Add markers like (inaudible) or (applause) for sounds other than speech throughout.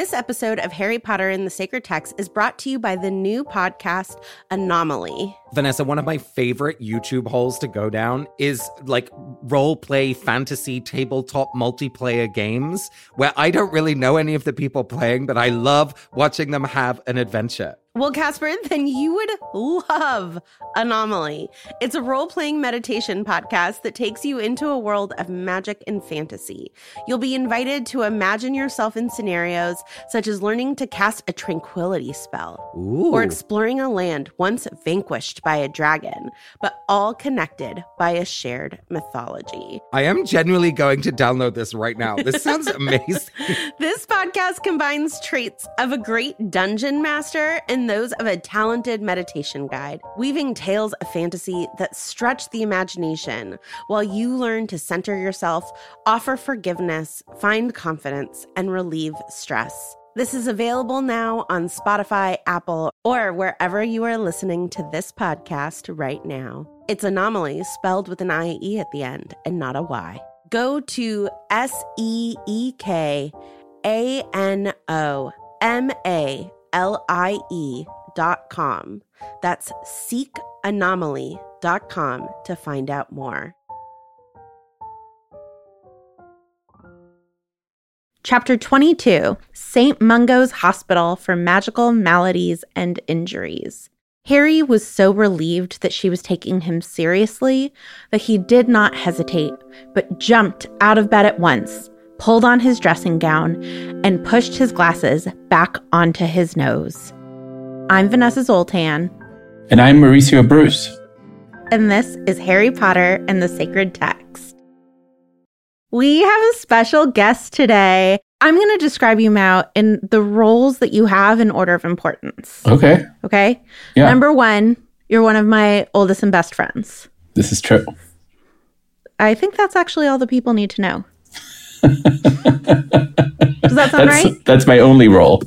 This episode of Harry Potter and the Sacred Text is brought to you by the new podcast Anomalie. Vanessa, one of my favorite YouTube holes to go down is like role play fantasy tabletop multiplayer games where I don't really know any of the people playing, but I love watching them have an adventure. Well, Casper, (laughs) then you would love Anomalie. It's a role playing meditation podcast that takes you into a world of magic and fantasy. You'll be invited to imagine yourself in scenarios such as learning to cast a tranquility spell Ooh. or exploring a land once vanquished by a dragon, but all connected by a shared mythology. I am genuinely going to download this right now. This sounds (laughs) amazing. This podcast combines traits of a great dungeon master and those of a talented meditation guide, weaving tales of fantasy that stretch the imagination while you learn to center yourself, offer forgiveness, find confidence, and relieve stress. This is available now on Spotify, Apple, or wherever you are listening to this podcast right now. It's Anomalie spelled with an IE at the end and not a Y. Go to S E E K A N O M A L I E dot com. That's dot com to find out more. Chapter 22 St. Mungo's Hospital for Magical Maladies and Injuries. Harry was so relieved that she was taking him seriously that he did not hesitate, but jumped out of bed at once, pulled on his dressing gown, and pushed his glasses back onto his nose. I'm Vanessa Zoltan, And I'm Mauricio Bruce. and this is Harry Potter and the Sacred Text. We have a special guest today. I'm going to describe you out in the roles that you have in order of importance. Okay. Okay. Yeah. Number one, you're one of my oldest and best friends. This is true. I think that's actually all the people need to know. Does that sound That's right? that's my only role.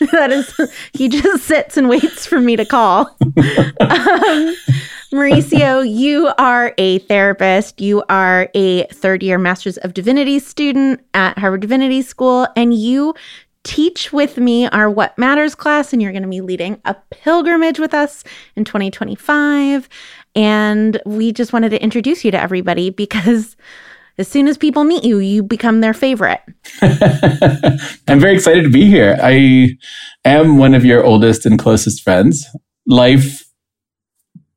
(laughs) that is, he just sits and waits for me to call. um, Mauricio, you are a therapist. You are a third year Master's of Divinity student at Harvard Divinity School, and you teach with me our What Matters class, and you're going to be leading a pilgrimage with us in 2025. And we just wanted to introduce you to everybody because as soon as people meet you, you become their favorite. (laughs) I'm very excited to be here. I am one of your oldest and closest friends. Life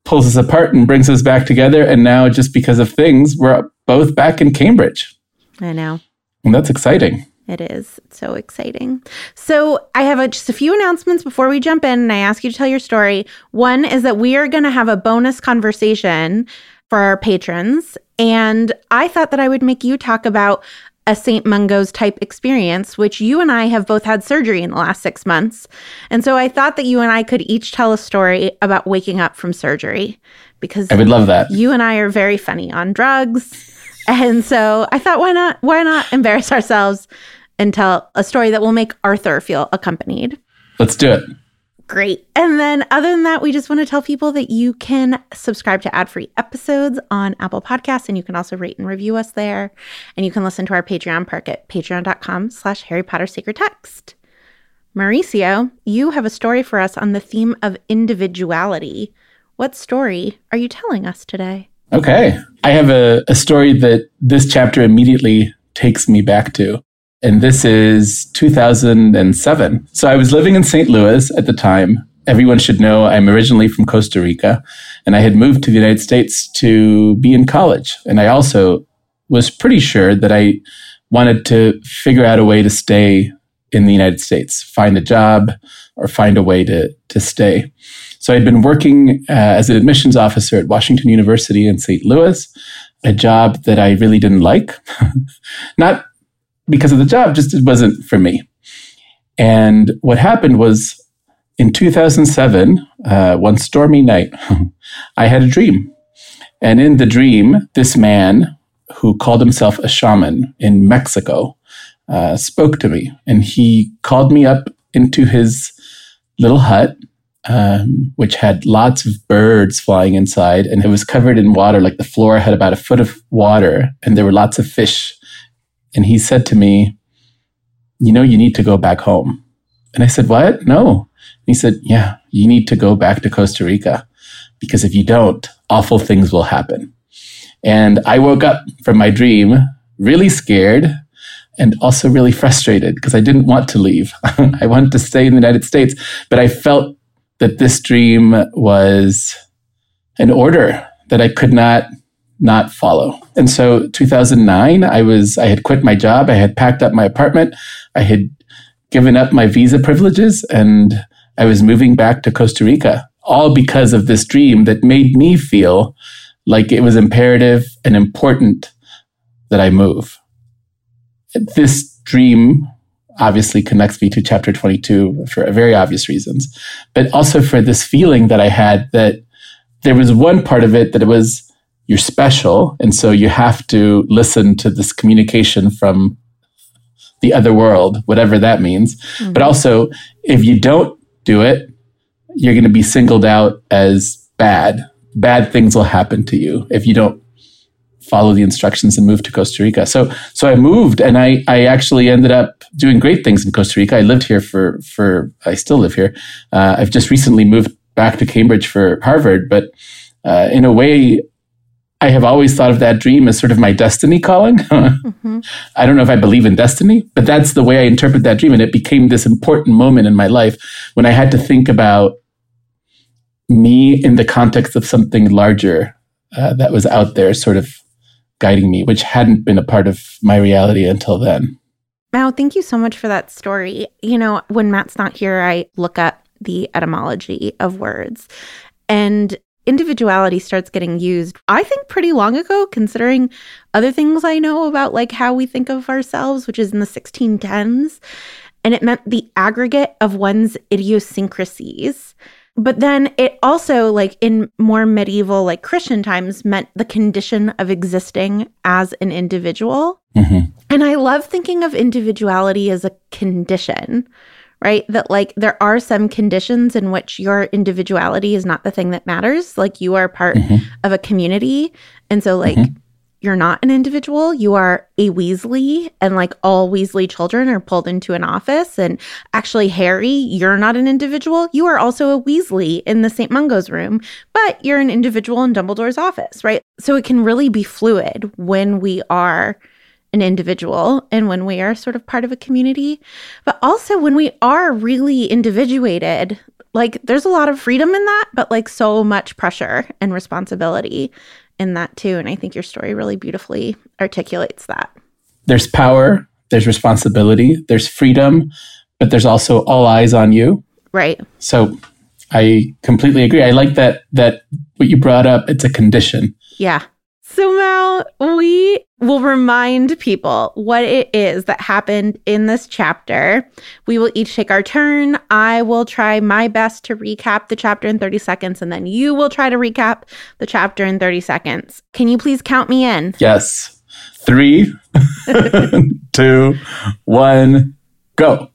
pulls us apart and brings us back together. And now, just because of things, we're both back in Cambridge. I know. And that's exciting. It is It's so exciting. So, I have a, just a few announcements before we jump in, and I ask you to tell your story. One is that we are going to have a bonus conversation for our patrons. And I thought that I would make you talk about a St. Mungo's type experience, which you and I have both had surgery in the last six months. And so I thought that you and I could each tell a story about waking up from surgery because I would love that. you and I are very funny on drugs. (laughs) And so I thought, why not? Why not embarrass ourselves and tell a story that will make Arthur feel accompanied? Let's do it. Great. And then, other than that, we just want to tell people that you can subscribe to ad free episodes on Apple Podcasts, and you can also rate and review us there. And you can listen to our Patreon perk at patreon.com slash Harry Potter Sacred Text. Mauricio, you have a story for us on the theme of individuality. What story are you telling us today? Okay. I have a, a story that this chapter immediately takes me back to. And this is 2007. So I was living in St. Louis at the time. Everyone should know I'm originally from Costa Rica, and I had moved to the United States to be in college. And I also was pretty sure that I wanted to figure out a way to stay in the United States, find a job or find a way to, to stay. So I'd been working uh, as an admissions officer at Washington University in St. Louis, a job that I really didn't like. (laughs) Not because of the job, just it wasn't for me. And what happened was in 2007, uh, one stormy night, (laughs) I had a dream. And in the dream, this man who called himself a shaman in Mexico uh, spoke to me. And he called me up into his little hut, um, which had lots of birds flying inside. And it was covered in water, like the floor had about a foot of water, and there were lots of fish. And he said to me, You know, you need to go back home. And I said, What? No. he said, Yeah, you need to go back to Costa Rica because if you don't, awful things will happen. And I woke up from my dream really scared and also really frustrated because I didn't want to leave. (laughs) I wanted to stay in the United States, but I felt that this dream was an order that I could not not follow. And so 2009 I was I had quit my job, I had packed up my apartment, I had given up my visa privileges and I was moving back to Costa Rica all because of this dream that made me feel like it was imperative and important that I move. This dream obviously connects me to chapter 22 for very obvious reasons, but also for this feeling that I had that there was one part of it that it was you're special. And so you have to listen to this communication from the other world, whatever that means. Mm-hmm. But also, if you don't do it, you're going to be singled out as bad. Bad things will happen to you if you don't follow the instructions and move to Costa Rica. So, so I moved and I, I actually ended up doing great things in Costa Rica. I lived here for, for, I still live here. Uh, I've just recently moved back to Cambridge for Harvard, but uh, in a way, I have always thought of that dream as sort of my destiny calling. (laughs) mm-hmm. I don't know if I believe in destiny, but that's the way I interpret that dream. And it became this important moment in my life when I had to think about me in the context of something larger uh, that was out there sort of guiding me, which hadn't been a part of my reality until then. Mao, thank you so much for that story. You know, when Matt's not here, I look up the etymology of words. And individuality starts getting used, I think, pretty long ago, considering other things I know about like how we think of ourselves, which is in the 1610s. And it meant the aggregate of one's idiosyncrasies. But then it also, like in more medieval, like Christian times, meant the condition of existing as an individual. Mm-hmm. And I love thinking of individuality as a condition, right? That like there are some conditions in which your individuality is not the thing that matters. Like you are part mm-hmm. of a community. And so, like, mm-hmm you're not an individual, you are a Weasley, and like all Weasley children are pulled into an office. And actually, Harry, you're not an individual. You are also a Weasley in the St. Mungo's room, but you're an individual in Dumbledore's office, right? So it can really be fluid when we are an individual and when we are sort of part of a community, but also when we are really individuated. Like, there's a lot of freedom in that, but like so much pressure and responsibility in that too. And I think your story really beautifully articulates that. There's power, there's responsibility, there's freedom, but there's also all eyes on you. Right. So I completely agree. I like that that what you brought up, it's a condition. Yeah. So, Mal, we will remind people what it is that happened in this chapter. We will each take our turn. I will try my best to recap the chapter in 30 seconds, and then you will try to recap the chapter in 30 seconds. Can you please count me in? Yes. Three, (laughs) two, one, go.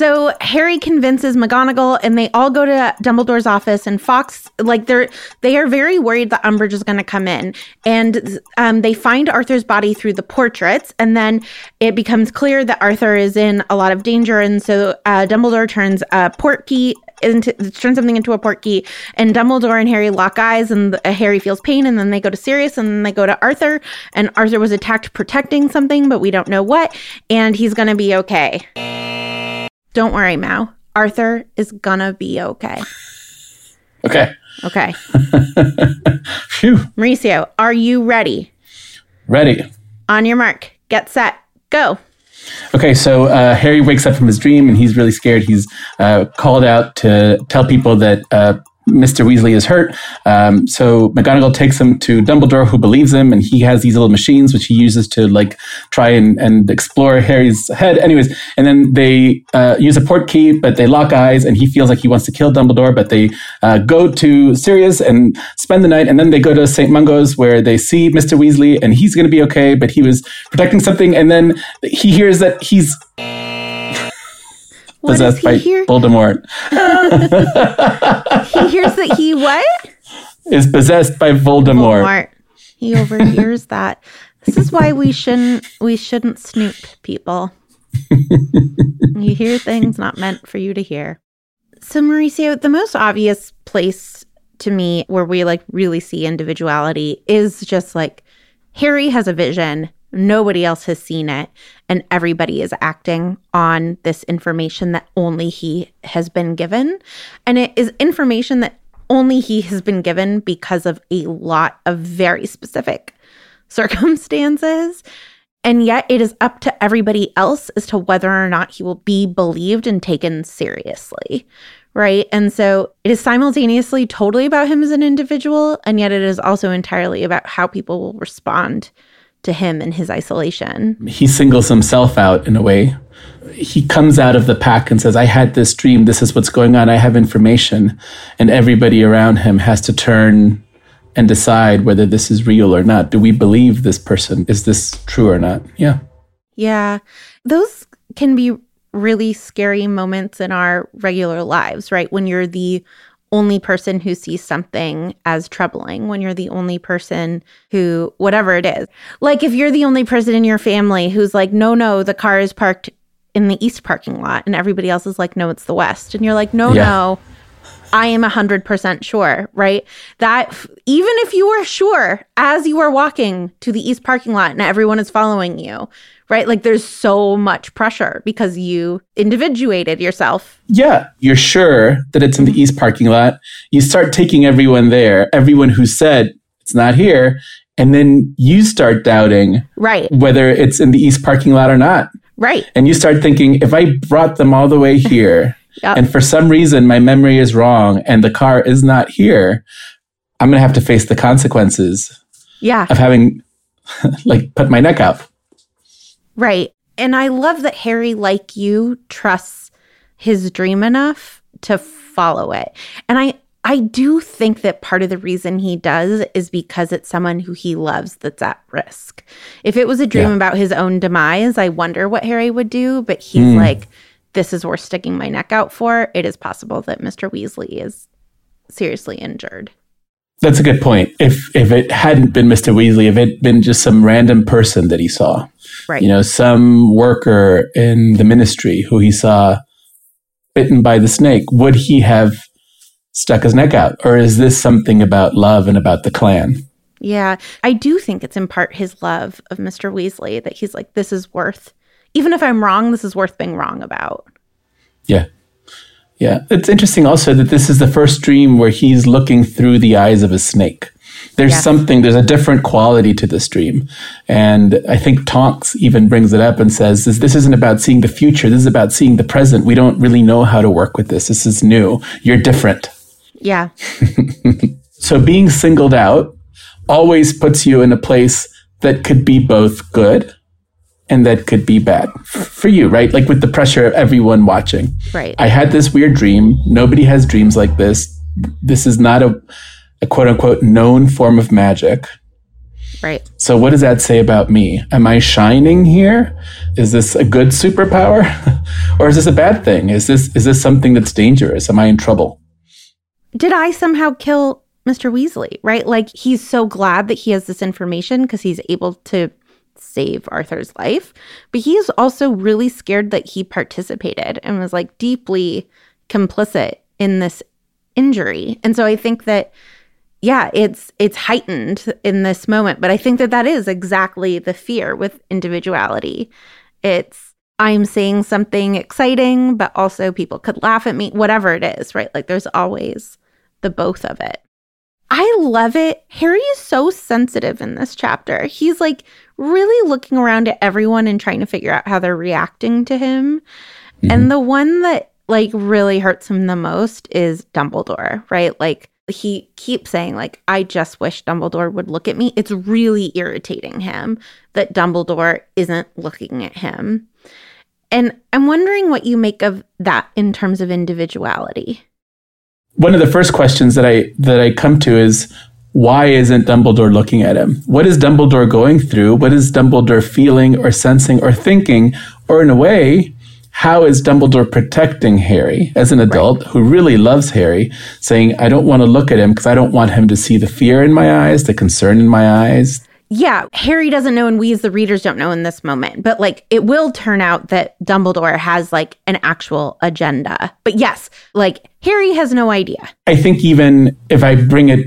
So Harry convinces McGonagall and they all go to Dumbledore's office and Fawkes, like they're they are very worried that Umbridge is going to come in and um, they find Arthur's body through the portraits and then it becomes clear that Arthur is in a lot of danger and so uh, Dumbledore turns a portkey into turn something into a portkey and Dumbledore and Harry lock eyes and uh, Harry feels pain and then they go to Sirius and then they go to Arthur and Arthur was attacked protecting something but we don't know what and he's going to be okay. Don't worry, Mao. Arthur is gonna be okay. Okay. Okay. (laughs) Phew. Mauricio, are you ready? Ready. On your mark, get set, go. Okay, so uh, Harry wakes up from his dream and he's really scared. He's uh, called out to tell people that uh, Mr. Weasley is hurt. Um, so McGonagall takes him to Dumbledore, who believes him, and he has these little machines which he uses to like try and, and explore Harry's head. Anyways, and then they uh, use a port key, but they lock eyes, and he feels like he wants to kill Dumbledore. But they uh, go to Sirius and spend the night, and then they go to St. Mungo's where they see Mr. Weasley, and he's going to be okay, but he was protecting something, and then he hears that he's What possessed by hear? Voldemort. (laughs) He hears that he what? Is possessed by Voldemort. Voldemort. He overhears that. This is why we shouldn't we shouldn't snoop people. (laughs) you hear things not meant for you to hear. So Mauricio, the most obvious place to me where we like really see individuality is just like Harry has a vision, nobody else has seen it, and everybody is acting on this information that only he has been given. And it is information that only he has been given because of a lot of very specific (laughs) circumstances. And yet it is up to everybody else as to whether or not he will be believed and taken seriously. Right. And so it is simultaneously totally about him as an individual. And yet it is also entirely about how people will respond to him in his isolation. he singles himself out in a way. He comes out of the pack and says, I had this dream. This is what's going on. I have information. And everybody around him has to turn and decide whether this is real or not. Do we believe this person? Is this true or not? Yeah. Yeah. Those can be really scary moments in our regular lives, right? When you're the only person who sees something as troubling, when you're the only person who, whatever it is. Like if you're the only person in your family who's like, no, no, the car is parked in the east parking lot, and everybody else is like, no, it's the west. And you're like, no, Yeah. no. I am 100% sure, right? That f- even if you are sure as you are walking to the east parking lot and everyone is following you, right? Like there's so much pressure because you individuated yourself. Yeah. You're sure that it's in the east parking lot. You start taking everyone there, everyone who said it's not here. And then you start doubting Right, whether it's in the east parking lot or not. right. And you start thinking, if I brought them all the way here, Yep. and for some reason my memory is wrong and the car is not here, I'm going to have to face the consequences Yeah, of having (laughs) like put my neck out. right. And I love that Harry, like you, trusts his dream enough to follow it. And I I do think that part of the reason he does is because it's someone who he loves that's at risk. If it was a dream Yeah. about his own demise, I wonder what Harry would do, but he's Hmm. like this is worth sticking my neck out for. It is possible that Mr. Weasley is seriously injured. That's a good point. If if it hadn't been Mr. Weasley, if it had been just some random person that he saw, Right. you know, some worker in the ministry who he saw bitten by the snake, would he have stuck his neck out? Or is this something about love and about the clan? Yeah, I do think it's in part his love of Mr. Weasley that he's like, this is worth, even if I'm wrong, this is worth being wrong about. Yeah. Yeah. It's interesting also that this is the first dream where he's looking through the eyes of a snake. There's Yes. something, there's a different quality to this dream. And I think Tonks even brings it up and says, this, this isn't about seeing the future. This is about seeing the present. We don't really know how to work with this. This is new. You're different. Yeah, (laughs) So being singled out always puts you in a place that could be both good and that could be bad for you, right? Like with the pressure of everyone watching. right. I had this weird dream. Nobody has dreams like this. This is not a, a quote unquote known form of magic. right. So, what does that say about me? Am I shining here? Is this a good superpower, (laughs) or is this a bad thing? Is this is this something that's dangerous? Am I in trouble? Did I somehow kill Mr. Weasley? Right? Like he's so glad that he has this information because he's able to save Arthur's life, but he's also really scared that he participated and was like deeply complicit in this injury. And so I think that yeah, it's it's heightened in this moment, but I think that that is exactly the fear with individuality. It's I'm saying something exciting, but also people could laugh at me, whatever it is, right? Like there's always the both of it. I love it. Harry is so sensitive in this chapter. He's like really looking around at everyone and trying to figure out how they're reacting to him. Mm-hmm. And the one that like really hurts him the most is Dumbledore, right? Like he keeps saying like I just wish Dumbledore would look at me. It's really irritating him that Dumbledore isn't looking at him. And I'm wondering what you make of that in terms of individuality. One of the first questions that I that I come to is why isn't Dumbledore looking at him? What is Dumbledore going through? What is Dumbledore feeling or sensing or thinking? Or in a way, how is Dumbledore protecting Harry as an adult right. who really loves Harry, saying, I don't want to look at him because I don't want him to see the fear in my eyes, the concern in my eyes? Yeah, Harry doesn't know, and we as the readers don't know in this moment. But like, it will turn out that Dumbledore has like an actual agenda. But yes, like, Harry has no idea. I think even if I bring it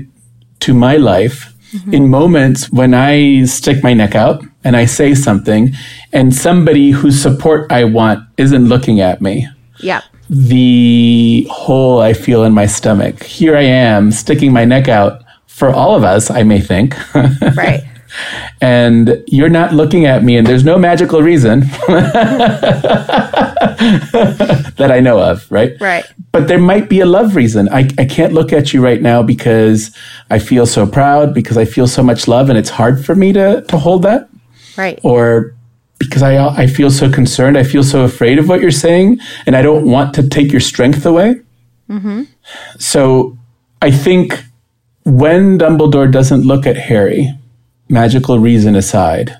to my life, mm-hmm. in moments when I stick my neck out and I say something, and somebody whose support I want isn't looking at me. Yeah. The hole I feel in my stomach. Here I am sticking my neck out for all of us, I may think. (laughs) right. And you're not looking at me, and there's no magical reason (laughs) that I know of, right? Right. But there might be a love reason. I, I can't look at you right now because I feel so proud, because I feel so much love, and it's hard for me to, to hold that. Right. Or because I, I feel so concerned, I feel so afraid of what you're saying, and I don't want to take your strength away. Mm-hmm. So I think when Dumbledore doesn't look at Harry, magical reason aside,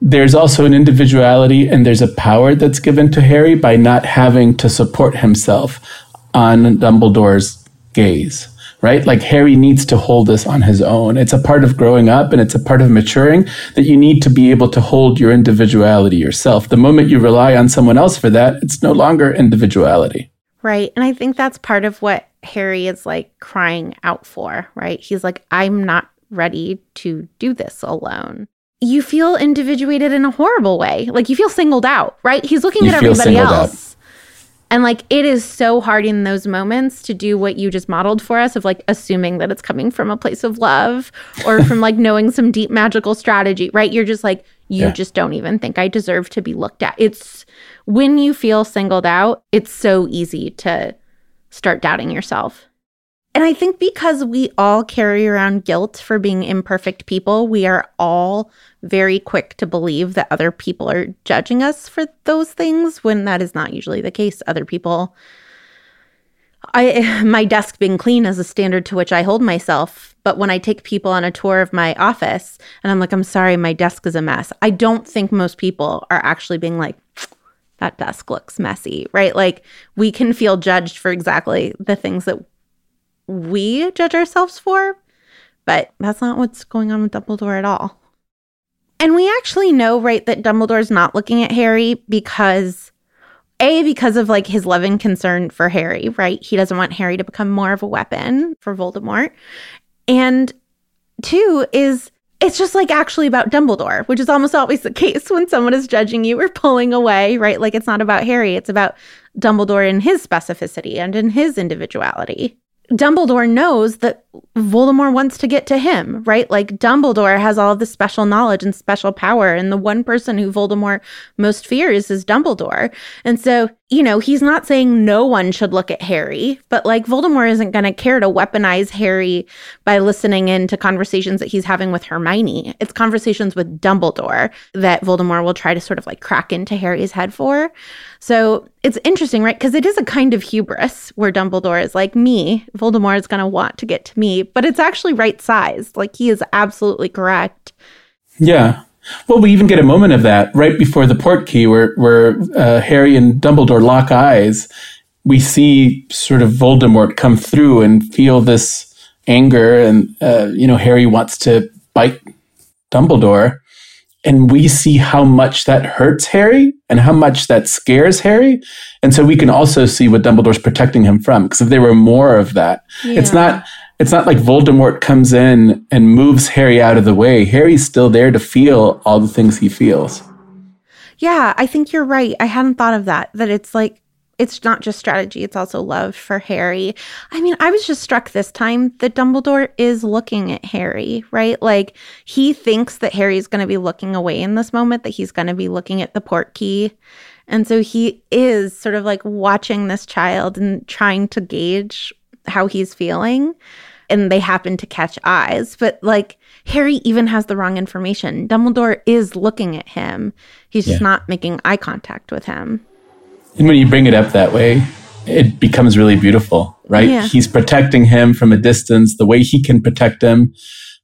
there's also an individuality and there's a power that's given to Harry by not having to support himself on Dumbledore's gaze, right? Like Harry needs to hold this on his own. It's a part of growing up and it's a part of maturing that you need to be able to hold your individuality yourself. The moment you rely on someone else for that, it's no longer individuality. Right. And I think that's part of what Harry is like crying out for, right? He's like, I'm not ready to do this alone. You feel individuated in a horrible way. Like you feel singled out, right? He's looking you at everybody else. Out. And like it is so hard in those moments to do what you just modeled for us of like assuming that it's coming from a place of love or (laughs) from like knowing some deep magical strategy, right? You're just like, you yeah. just don't even think I deserve to be looked at. It's when you feel singled out, it's so easy to start doubting yourself. And I think because we all carry around guilt for being imperfect people, we are all very quick to believe that other people are judging us for those things when that is not usually the case. Other people I (laughs) my desk being clean is a standard to which I hold myself, but when I take people on a tour of my office and I'm like I'm sorry my desk is a mess. I don't think most people are actually being like that desk looks messy, right? Like we can feel judged for exactly the things that we judge ourselves for, but that's not what's going on with Dumbledore at all. And we actually know, right, that Dumbledore's not looking at Harry because a because of like his love and concern for Harry, right? He doesn't want Harry to become more of a weapon for Voldemort. And two is it's just like actually about Dumbledore, which is almost always the (laughs) case when someone is judging you or pulling away, right? Like it's not about Harry, it's about Dumbledore in his specificity and in his individuality. Dumbledore knows that Voldemort wants to get to him, right? Like Dumbledore has all of this special knowledge and special power, and the one person who Voldemort most fears is Dumbledore. And so you know, he's not saying no one should look at Harry, but like Voldemort isn't going to care to weaponize Harry by listening in to conversations that he's having with Hermione. It's conversations with Dumbledore that Voldemort will try to sort of like crack into Harry's head for. So it's interesting, right? Because it is a kind of hubris where Dumbledore is like, me, Voldemort is going to want to get to me, but it's actually right sized. Like he is absolutely correct. Yeah. Well, we even get a moment of that right before the Portkey, where where uh, Harry and Dumbledore lock eyes. We see sort of Voldemort come through and feel this anger, and uh, you know Harry wants to bite Dumbledore, and we see how much that hurts Harry and how much that scares Harry, and so we can also see what Dumbledore's protecting him from. Because if there were more of that, yeah. it's not it's not like Voldemort comes in and moves Harry out of the way. Harry's still there to feel all the things he feels. Yeah, I think you're right. I hadn't thought of that. That it's like it's not just strategy, it's also love for Harry. I mean, I was just struck this time that Dumbledore is looking at Harry, right? Like he thinks that Harry's going to be looking away in this moment, that he's going to be looking at the port key. And so he is sort of like watching this child and trying to gauge how he's feeling. And they happen to catch eyes. But like Harry even has the wrong information. Dumbledore is looking at him, he's just not making eye contact with him. And when you bring it up that way, it becomes really beautiful, right? Yeah. He's protecting him from a distance, the way he can protect him,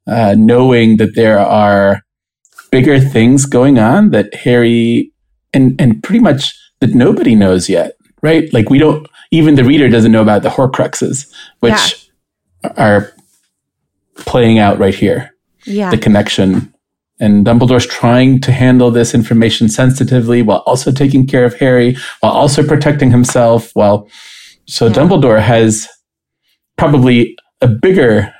uh, knowing that there are bigger things going on that Harry and and pretty much that nobody knows yet, right? Like we don't even the reader doesn't know about the Horcruxes, which yeah. are playing out right here. Yeah. The connection and Dumbledore's trying to handle this information sensitively while also taking care of Harry, while also protecting himself. While so yeah. Dumbledore has probably a bigger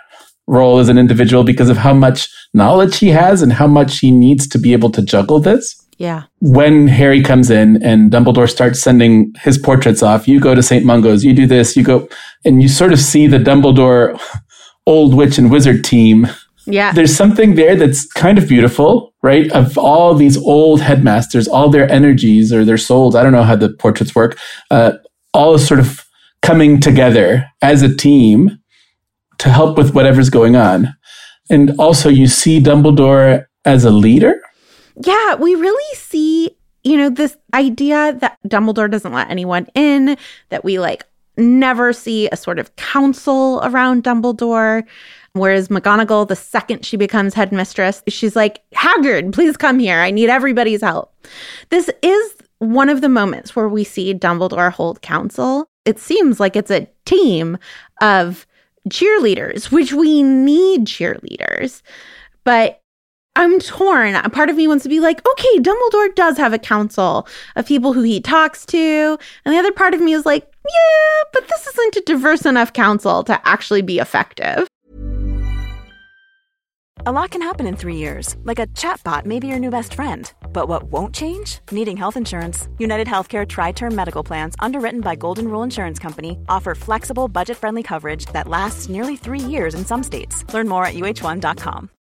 role as an individual because of how much knowledge he has and how much he needs to be able to juggle this. Yeah. When Harry comes in and Dumbledore starts sending his portraits off, you go to St. Mungo's, you do this, you go, and you sort of see the Dumbledore (laughs) old witch and wizard team yeah. There's something there that's kind of beautiful, right? Of all these old headmasters, all their energies or their souls, I don't know how the portraits work, uh, all sort of coming together as a team to help with whatever's going on. And also, you see Dumbledore as a leader. Yeah, we really see, you know, this idea that Dumbledore doesn't let anyone in, that we like never see a sort of council around Dumbledore. Whereas McGonagall, the second she becomes headmistress, she's like, Hagrid, please come here. I need everybody's help. This is one of the moments where we see Dumbledore hold council. It seems like it's a team of cheerleaders, which we need cheerleaders. But I'm torn. A part of me wants to be like, okay, Dumbledore does have a council of people who he talks to. And the other part of me is like, yeah, but this isn't a diverse enough council to actually be effective. A lot can happen in three years, like a chatbot may be your new best friend. But what won't change? Needing health insurance. United Healthcare Tri Term Medical Plans, underwritten by Golden Rule Insurance Company, offer flexible, budget friendly coverage that lasts nearly three years in some states. Learn more at uh1.com.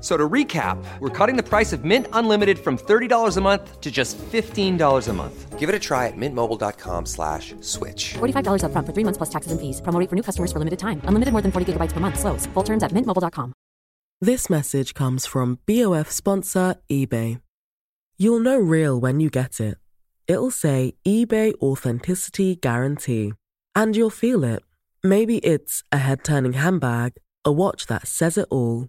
So to recap, we're cutting the price of Mint Unlimited from $30 a month to just $15 a month. Give it a try at mintmobile.com slash switch. $45 up front for three months plus taxes and fees. Promo for new customers for limited time. Unlimited more than 40 gigabytes per month. Slows. Full terms at mintmobile.com. This message comes from BOF sponsor eBay. You'll know real when you get it. It'll say eBay Authenticity Guarantee. And you'll feel it. Maybe it's a head-turning handbag, a watch that says it all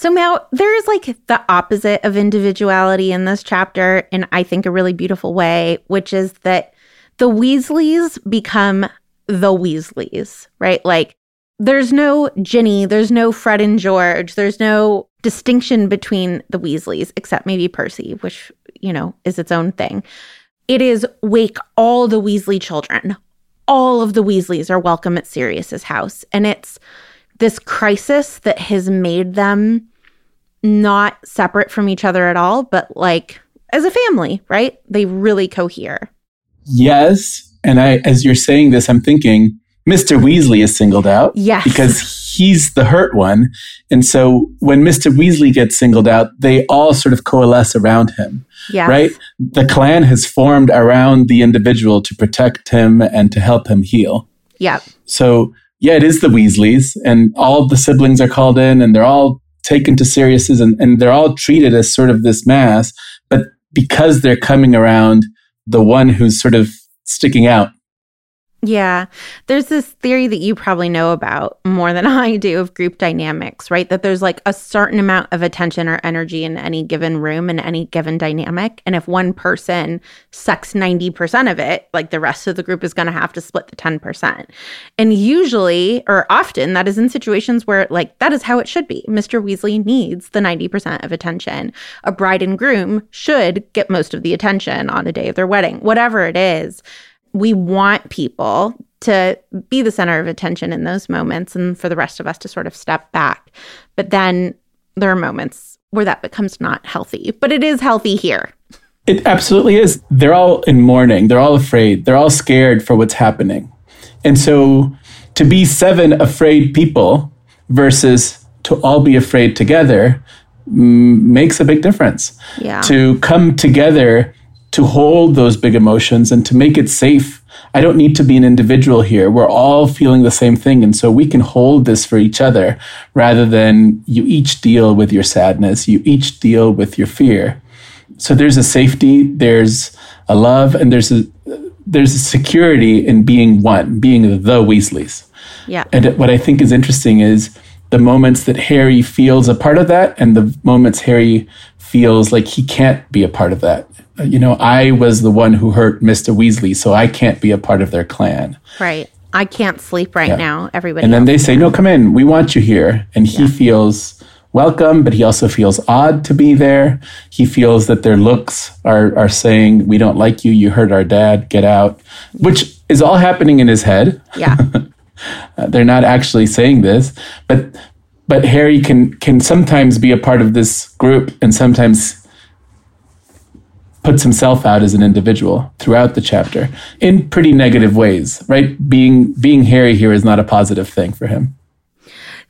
So, now there is like the opposite of individuality in this chapter, in I think a really beautiful way, which is that the Weasleys become the Weasleys, right? Like, there's no Ginny, there's no Fred and George, there's no distinction between the Weasleys, except maybe Percy, which, you know, is its own thing. It is wake all the Weasley children. All of the Weasleys are welcome at Sirius's house. And it's this crisis that has made them not separate from each other at all, but like as a family, right? They really cohere. Yes. And I, as you're saying this, I'm thinking Mr. Weasley is singled out. Yes. Because he's the hurt one. And so when Mr. Weasley gets singled out, they all sort of coalesce around him. Yes. Right? The clan has formed around the individual to protect him and to help him heal. Yep. So yeah, it is the Weasleys, and all the siblings are called in, and they're all taken to Sirius's and, and they're all treated as sort of this mass, but because they're coming around the one who's sort of sticking out. Yeah. There's this theory that you probably know about more than (laughs) I do of group dynamics, right? That there's like a certain amount of attention or energy in any given room in any given dynamic. And if one person sucks 90% of it, like the rest of the group is going to have to split the 10%. And usually, or often, that is in situations where like that is how it should be. Mr. Weasley needs the 90% of attention. A bride and groom should get most of the attention on the day of their wedding, whatever it is we want people to be the center of attention in those moments and for the rest of us to sort of step back. But then there are moments where that becomes not healthy, but it is healthy here. It absolutely is. They're all in mourning, they're all afraid, they're all scared for what's happening. And so to be seven afraid people versus to all be afraid together makes a big difference. Yeah. To come together to hold those big emotions and to make it safe. I don't need to be an individual here. We're all feeling the same thing. And so we can hold this for each other rather than you each deal with your sadness, you each deal with your fear. So there's a safety, there's a love, and there's a there's a security in being one, being the Weasleys. Yeah. And what I think is interesting is the moments that Harry feels a part of that and the moments Harry feels like he can't be a part of that you know, I was the one who hurt Mr. Weasley, so I can't be a part of their clan. Right. I can't sleep right yeah. now. Everybody. And then they say, no, come in. We want you here. And he yeah. feels welcome, but he also feels odd to be there. He feels that their looks are, are saying, we don't like you. You hurt our dad. Get out, which is all happening in his head. Yeah. (laughs) uh, they're not actually saying this, but but Harry can can sometimes be a part of this group and sometimes puts himself out as an individual throughout the chapter in pretty negative ways, right? Being being Harry here is not a positive thing for him.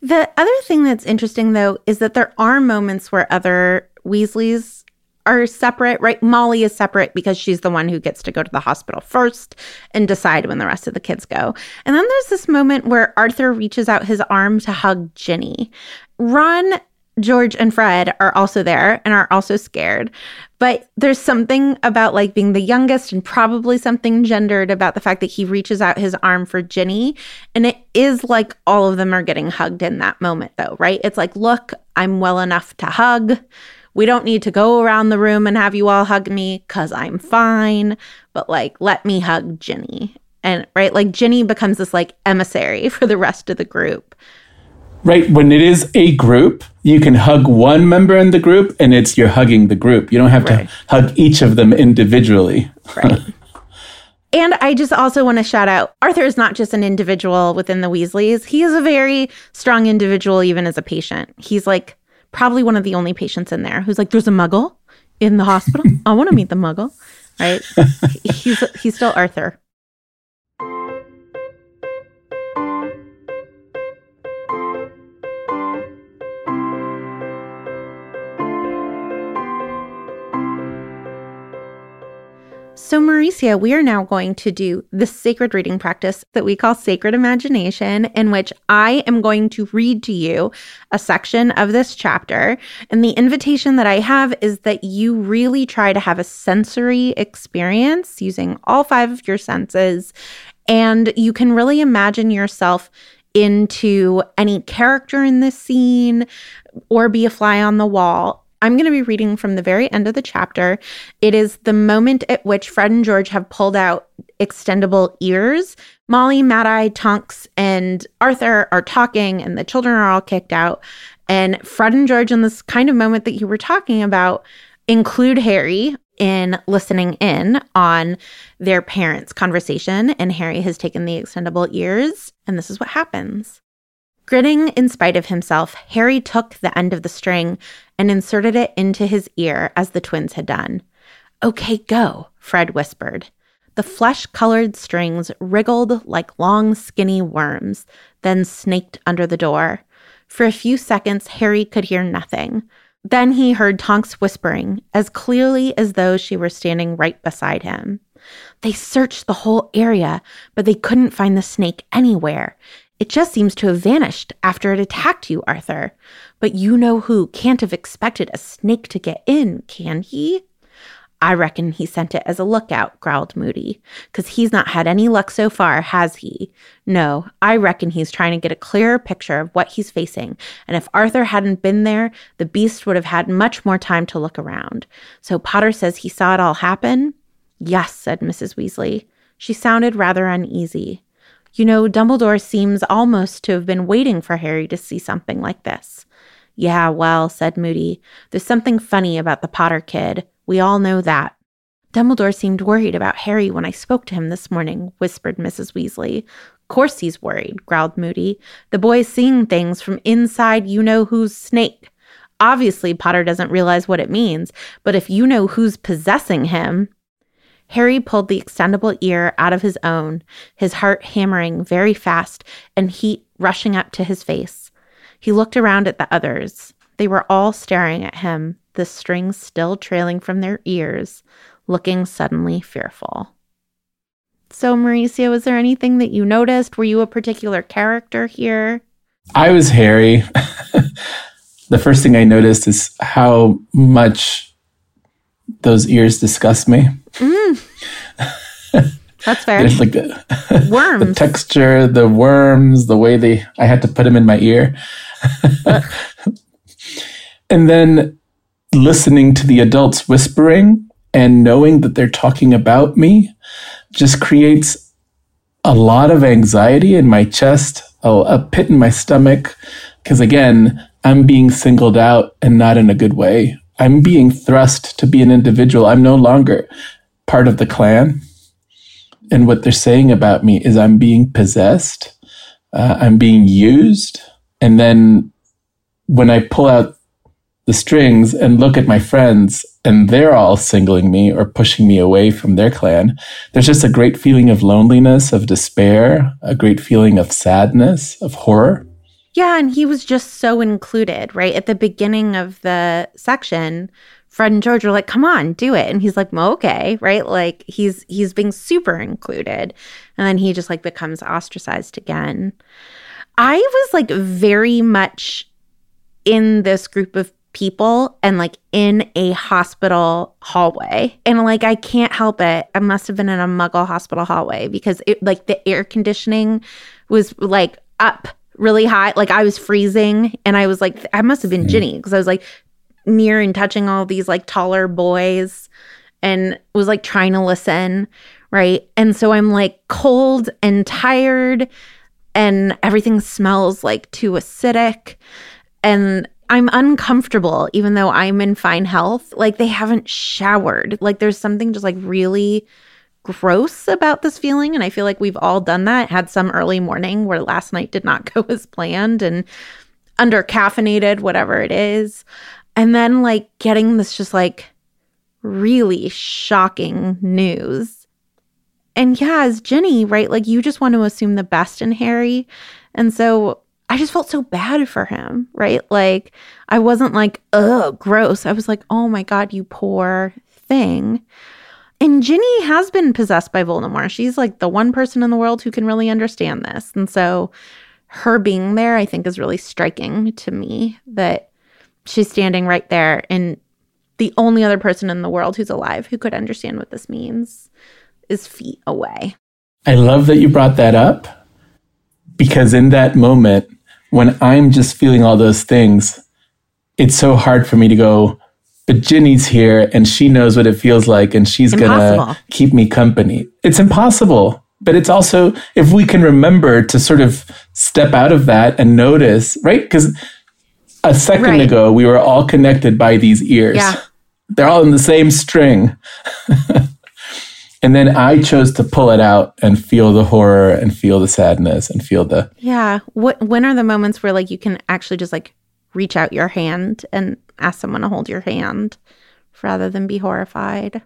The other thing that's interesting though is that there are moments where other Weasleys are separate, right? Molly is separate because she's the one who gets to go to the hospital first and decide when the rest of the kids go. And then there's this moment where Arthur reaches out his arm to hug Ginny. Ron George and Fred are also there and are also scared. But there's something about like being the youngest and probably something gendered about the fact that he reaches out his arm for Ginny. And it is like all of them are getting hugged in that moment, though, right? It's like, look, I'm well enough to hug. We don't need to go around the room and have you all hug me because I'm fine. But like, let me hug Ginny. And right, like Ginny becomes this like emissary (laughs) for the rest of the group right when it is a group you can hug one member in the group and it's you're hugging the group. You don't have right. to hug each of them individually. Right. (laughs) And i just also want to shout out arthur is not just an individual within the weasleys. He is a very strong individual even as a patient. He's like probably one of the only patients in there who's like there's a muggle in the hospital. I want to meet the muggle right? (laughs) He's he's still arthur So, Mauricio, we are now going to do the sacred reading practice that we call sacred imagination, in which I am going to read to you a section of this chapter. And the invitation that I have is that you really try to have a sensory experience using all five of your senses. And you can really imagine yourself into any character in this scene or be a fly on the wall I'm going to be reading from the very end of the chapter. It is the moment at which Fred and George have pulled out extendable ears. Molly, Mad Eye, Tonks, and Arthur are talking, and the children are all kicked out. And Fred and George, in this kind of moment that you were talking about, include Harry in listening in on their parents' conversation. And Harry has taken the extendable ears, and this is what happens. Grinning in spite of himself, Harry took the end of the string and inserted it into his ear as the twins had done. Okay, go, Fred whispered. The flesh colored strings wriggled like long, skinny worms, then snaked under the door. For a few seconds, Harry could hear nothing. Then he heard Tonks whispering, as clearly as though she were standing right beside him. They searched the whole area, but they couldn't find the snake anywhere. It just seems to have vanished after it attacked you, Arthur. But you know who can't have expected a snake to get in, can he? I reckon he sent it as a lookout, growled Moody. Cause he's not had any luck so far, has he? No, I reckon he's trying to get a clearer picture of what he's facing. And if Arthur hadn't been there, the beast would have had much more time to look around. So Potter says he saw it all happen? Yes, said Mrs. Weasley. She sounded rather uneasy. You know, Dumbledore seems almost to have been waiting for Harry to see something like this. Yeah, well, said Moody, there's something funny about the Potter kid. We all know that. Dumbledore seemed worried about Harry when I spoke to him this morning, whispered Mrs. Weasley. Course he's worried, growled Moody. The boy's seeing things from inside you know who's snake. Obviously, Potter doesn't realize what it means, but if you know who's possessing him. Harry pulled the extendable ear out of his own, his heart hammering very fast and heat rushing up to his face. He looked around at the others. They were all staring at him, the strings still trailing from their ears, looking suddenly fearful. So, Mauricio, was there anything that you noticed? Were you a particular character here? I was Harry. (laughs) the first thing I noticed is how much those ears disgust me. Mm. (laughs) That's fair. There's like the, (laughs) worms, the texture, the worms, the way they. I had to put them in my ear, (laughs) and then listening to the adults whispering and knowing that they're talking about me just creates a lot of anxiety in my chest, a, a pit in my stomach. Because again, I'm being singled out and not in a good way. I'm being thrust to be an individual. I'm no longer part of the clan. And what they're saying about me is I'm being possessed, uh, I'm being used. And then when I pull out the strings and look at my friends and they're all singling me or pushing me away from their clan, there's just a great feeling of loneliness, of despair, a great feeling of sadness, of horror. Yeah, and he was just so included, right? At the beginning of the section, Fred and George are like, "Come on, do it," and he's like, well, "Okay," right? Like he's he's being super included, and then he just like becomes ostracized again. I was like very much in this group of people and like in a hospital hallway. And like I can't help it. I must have been in a muggle hospital hallway because it like the air conditioning was like up really hot. Like I was freezing and I was like I must have been mm-hmm. Ginny because I was like near and touching all these like taller boys and was like trying to listen, right? And so I'm like cold and tired and everything smells like too acidic and I'm uncomfortable even though I'm in fine health. Like they haven't showered. Like there's something just like really gross about this feeling. And I feel like we've all done that. Had some early morning where last night did not (laughs) go as planned and under caffeinated, whatever it is. And then like getting this just like really shocking news. And yeah, as Ginny, right? Like you just want to assume the best in Harry. And so I just felt so bad for him, right? Like I wasn't like, ugh, gross. I was like, oh my God, you poor thing. And Ginny has been possessed by Voldemort. She's like the one person in the world who can really understand this. And so her being there, I think, is really striking to me that she's standing right there and the only other person in the world who's alive who could understand what this means is feet away. I love that you brought that up because in that moment, when I'm just feeling all those things, it's so hard for me to go, but Ginny's here and she knows what it feels like and she's going to keep me company. It's impossible. But it's also, if we can remember to sort of step out of that and notice, right? Because a second right. ago, we were all connected by these ears. Yeah. They're all in the same string. (laughs) And then I chose to pull it out and feel the horror and feel the sadness and feel the Yeah. What when are the moments where like you can actually just like reach out your hand and ask someone to hold your hand rather than be horrified?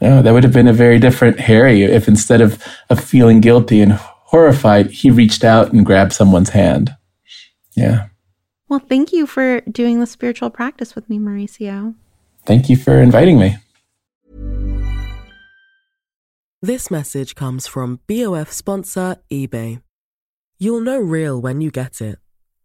No, that would have been a very different Harry if instead of, of feeling guilty and horrified, he reached out and grabbed someone's hand. Yeah. Well, thank you for doing the spiritual practice with me, Mauricio. Thank you for inviting me. This message comes from BOF sponsor eBay. You'll know real when you get it.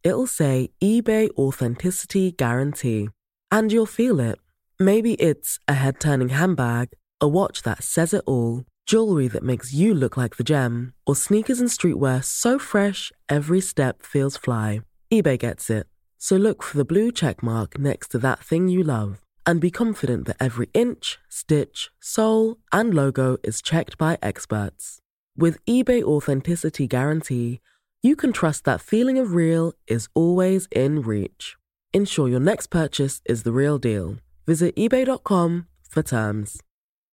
It'll say eBay Authenticity Guarantee. And you'll feel it. Maybe it's a head turning handbag, a watch that says it all, jewelry that makes you look like the gem, or sneakers and streetwear so fresh every step feels fly. eBay gets it. So look for the blue check mark next to that thing you love and be confident that every inch, stitch, sole, and logo is checked by experts. With eBay Authenticity Guarantee, you can trust that feeling of real is always in reach. Ensure your next purchase is the real deal. Visit eBay.com for terms.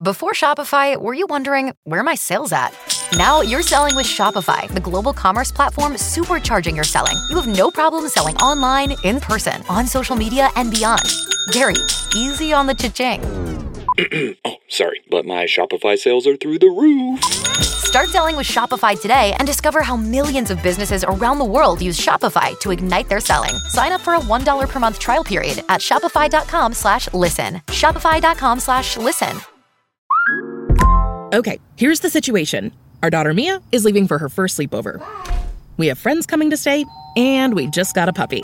Before Shopify, were you wondering where my sales at? Now you're selling with Shopify, the global commerce platform supercharging your selling. You have no problem selling online, in person, on social media, and beyond. Gary, easy on the cha-ching. (clears throat) oh, sorry, but my Shopify sales are through the roof. Start selling with Shopify today and discover how millions of businesses around the world use Shopify to ignite their selling. Sign up for a $1 per month trial period at shopify.com slash listen. Shopify.com slash listen. Okay, here's the situation. Our daughter Mia is leaving for her first sleepover. We have friends coming to stay, and we just got a puppy.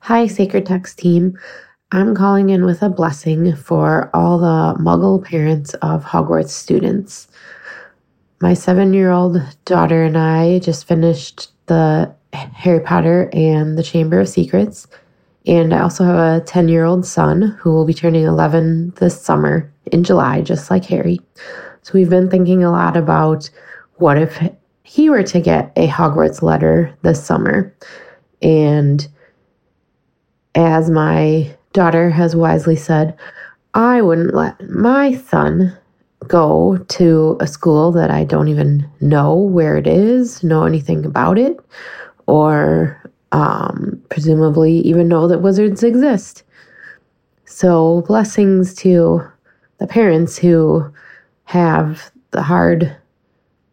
Hi, Sacred Text team. I'm calling in with a blessing for all the muggle parents of Hogwarts students. My seven year old daughter and I just finished the Harry Potter and the Chamber of Secrets. And I also have a 10 year old son who will be turning 11 this summer in July, just like Harry. So we've been thinking a lot about what if he were to get a Hogwarts letter this summer. And as my daughter has wisely said, I wouldn't let my son go to a school that I don't even know where it is, know anything about it, or um, presumably even know that wizards exist. So, blessings to the parents who have the hard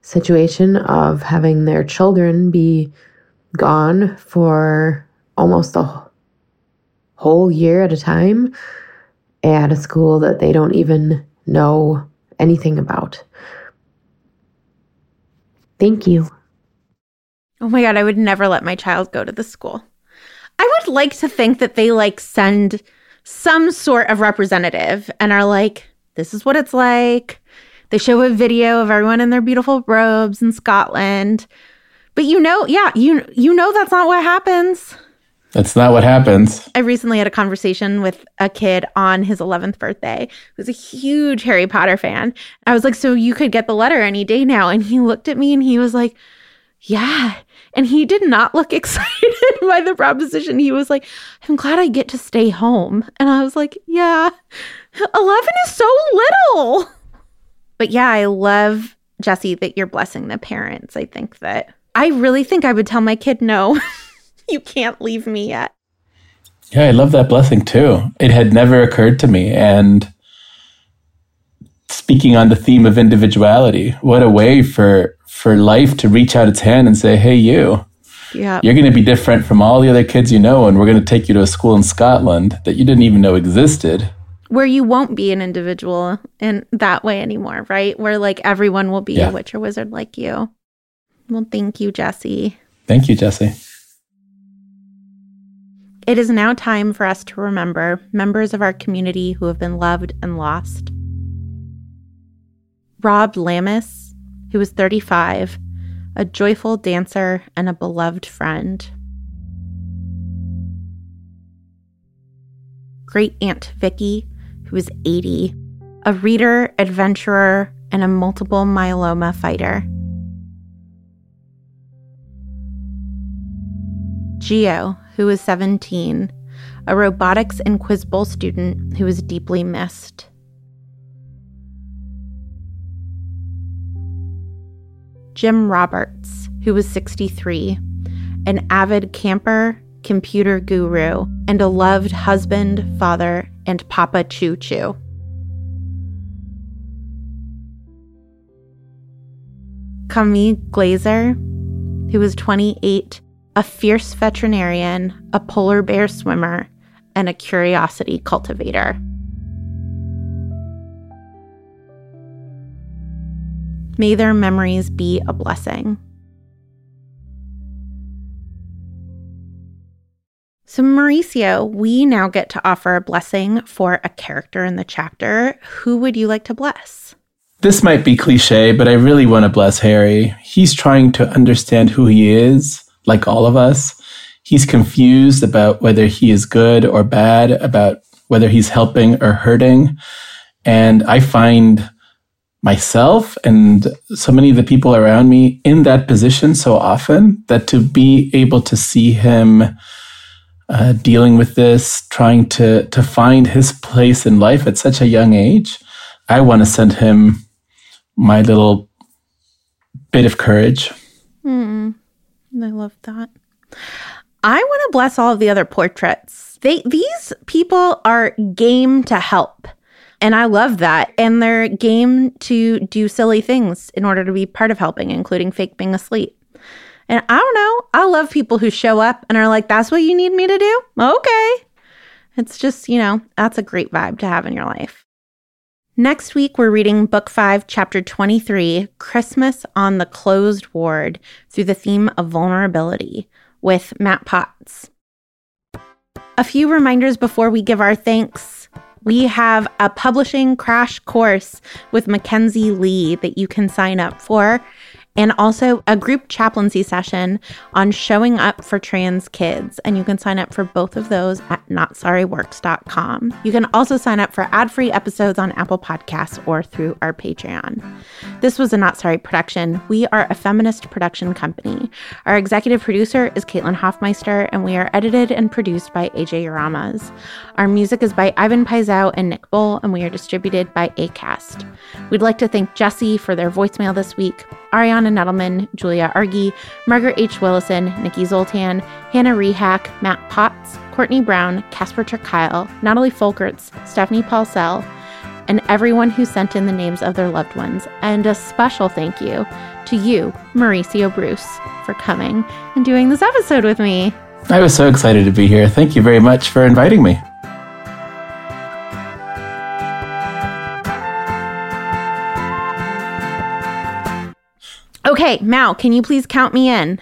situation of having their children be gone for almost a whole year at a time at a school that they don't even know anything about. Thank you. Oh my God, I would never let my child go to the school. I would like to think that they like send some sort of representative and are like, this is what it's like. They show a video of everyone in their beautiful robes in Scotland. But you know, yeah, you you know that's not what happens. That's not what happens. I recently had a conversation with a kid on his 11th birthday who's a huge Harry Potter fan. I was like, "So you could get the letter any day now." And he looked at me and he was like, "Yeah." And he did not look (laughs) excited by the proposition. He was like, "I'm glad I get to stay home." And I was like, "Yeah. 11 is so little." But yeah, I love, Jessie, that you're blessing the parents. I think that I really think I would tell my kid, no, (laughs) (laughs) you can't leave me yet. Yeah, I love that blessing too. It had never occurred to me. And speaking on the theme of individuality, what a way for for life to reach out its hand and say, "Hey, you, yeah, you're going to be different from all the other kids you know, and we're going to take you to a school in Scotland that you didn't even know existed." where you won't be an individual in that way anymore, right? Where like everyone will be yeah. a witch or wizard like you. Well, thank you, Jessie. Thank you, Jessie. It is now time for us to remember members of our community who have been loved and lost. Rob Lamis, who was 35, a joyful dancer and a beloved friend. Great Aunt Vicky, who was 80, a reader, adventurer, and a multiple myeloma fighter. Geo, who was 17, a robotics and quiz bowl student who was deeply missed. Jim Roberts, who was 63, an avid camper, computer guru, and a loved husband, father, and Papa Choo Choo. Camille Glazer, who was 28, a fierce veterinarian, a polar bear swimmer, and a curiosity cultivator. May their memories be a blessing. So, Mauricio, we now get to offer a blessing for a character in the chapter. Who would you like to bless? This might be cliche, but I really want to bless Harry. He's trying to understand who he is, like all of us. He's confused about whether he is good or bad, about whether he's helping or hurting. And I find myself and so many of the people around me in that position so often that to be able to see him uh, dealing with this, trying to to find his place in life at such a young age. I want to send him my little bit of courage. I love that. I want to bless all of the other portraits. They these people are game to help. And I love that. And they're game to do silly things in order to be part of helping, including fake being asleep. And I don't know. I love people who show up and are like, that's what you need me to do? Okay. It's just, you know, that's a great vibe to have in your life. Next week, we're reading Book 5, Chapter 23 Christmas on the Closed Ward through the theme of vulnerability with Matt Potts. A few reminders before we give our thanks. We have a publishing crash course with Mackenzie Lee that you can sign up for and also a group chaplaincy session on showing up for trans kids. And you can sign up for both of those at notsorryworks.com. You can also sign up for ad free episodes on Apple Podcasts or through our Patreon. This was a Not Sorry production. We are a feminist production company. Our executive producer is Caitlin Hoffmeister, and we are edited and produced by AJ Uramas. Our music is by Ivan Paisau and Nick Bull, and we are distributed by ACAST. We'd like to thank Jessie for their voicemail this week. Ariana Nedelman, Julia Argy, Margaret H. Willison, Nikki Zoltan, Hannah Rehak, Matt Potts, Courtney Brown, Casper ter Kuile, Natalie Folkerts, Stephanie Paulsell, and everyone who sent in the names of their loved ones. And a special thank you to you, Mauricio Bruce, for coming and doing this episode with me. I was so excited to be here. Thank you very much for inviting me. Okay, Mal, can you please count me in?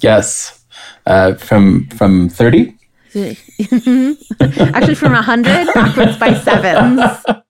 Yes. Uh, from from 30? (laughs) Actually, from 100 backwards by sevens. (laughs)